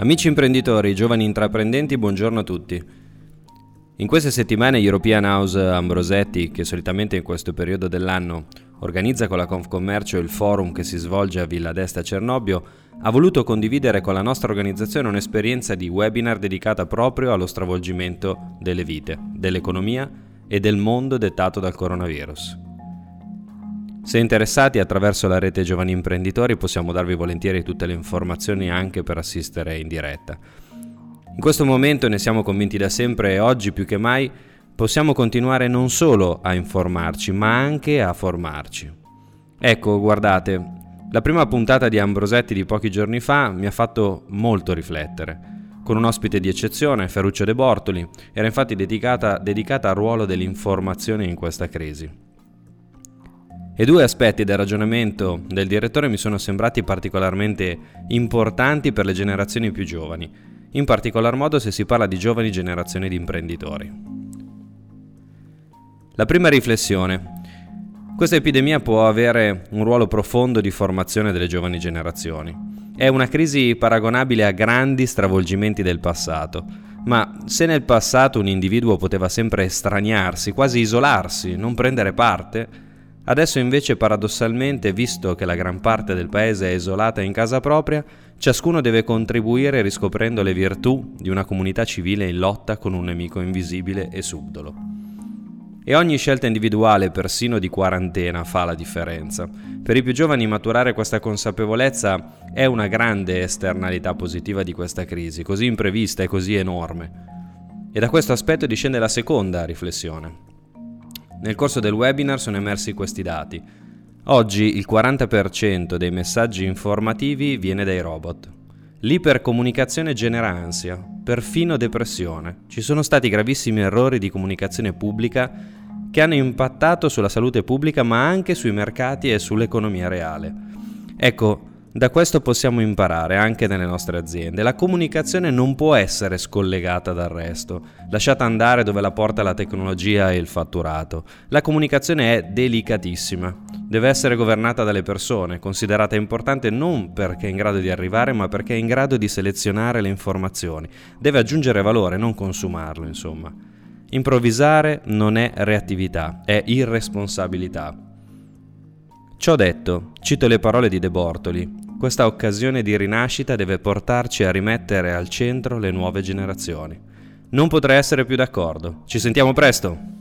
Amici imprenditori, giovani intraprendenti, buongiorno a tutti. In queste settimane European House Ambrosetti, che solitamente in questo periodo dell'anno organizza con la Confcommercio il forum che si svolge a Villa d'Este a Cernobbio, ha voluto condividere con la nostra organizzazione un'esperienza di webinar dedicata proprio allo stravolgimento delle vite, dell'economia e del mondo dettato dal coronavirus. Se interessati attraverso la rete Giovani Imprenditori possiamo darvi volentieri tutte le informazioni anche per assistere in diretta. In questo momento ne siamo convinti da sempre e oggi più che mai possiamo continuare non solo a informarci ma anche a formarci. Ecco, guardate, la prima puntata di Ambrosetti di pochi giorni fa mi ha fatto molto riflettere. Con un ospite di eccezione, Ferruccio De Bortoli, era infatti dedicata, dedicata al ruolo dell'informazione in questa crisi. E due aspetti del ragionamento del direttore mi sono sembrati particolarmente importanti per le generazioni più giovani, in particolar modo se si parla di giovani generazioni di imprenditori. La prima riflessione. Questa epidemia può avere un ruolo profondo di formazione delle giovani generazioni. È una crisi paragonabile a grandi stravolgimenti del passato, ma se nel passato un individuo poteva sempre estraniarsi, quasi isolarsi, non prendere parte, Adesso invece paradossalmente, visto che la gran parte del paese è isolata in casa propria, ciascuno deve contribuire riscoprendo le virtù di una comunità civile in lotta con un nemico invisibile e subdolo. E ogni scelta individuale, persino di quarantena, fa la differenza. Per i più giovani maturare questa consapevolezza è una grande esternalità positiva di questa crisi, così imprevista e così enorme. E da questo aspetto discende la seconda riflessione. Nel corso del webinar sono emersi questi dati. Oggi il 40% dei messaggi informativi viene dai robot. L'ipercomunicazione genera ansia, perfino depressione. Ci sono stati gravissimi errori di comunicazione pubblica che hanno impattato sulla salute pubblica ma anche sui mercati e sull'economia reale. Ecco, da questo possiamo imparare anche nelle nostre aziende. La comunicazione non può essere scollegata dal resto, lasciata andare dove la porta la tecnologia e il fatturato. La comunicazione è delicatissima, deve essere governata dalle persone, considerata importante non perché è in grado di arrivare, ma perché è in grado di selezionare le informazioni. Deve aggiungere valore, non consumarlo, insomma. Improvvisare non è reattività, è irresponsabilità. Ciò detto, cito le parole di De Bortoli, questa occasione di rinascita deve portarci a rimettere al centro le nuove generazioni. Non potrei essere più d'accordo. Ci sentiamo presto!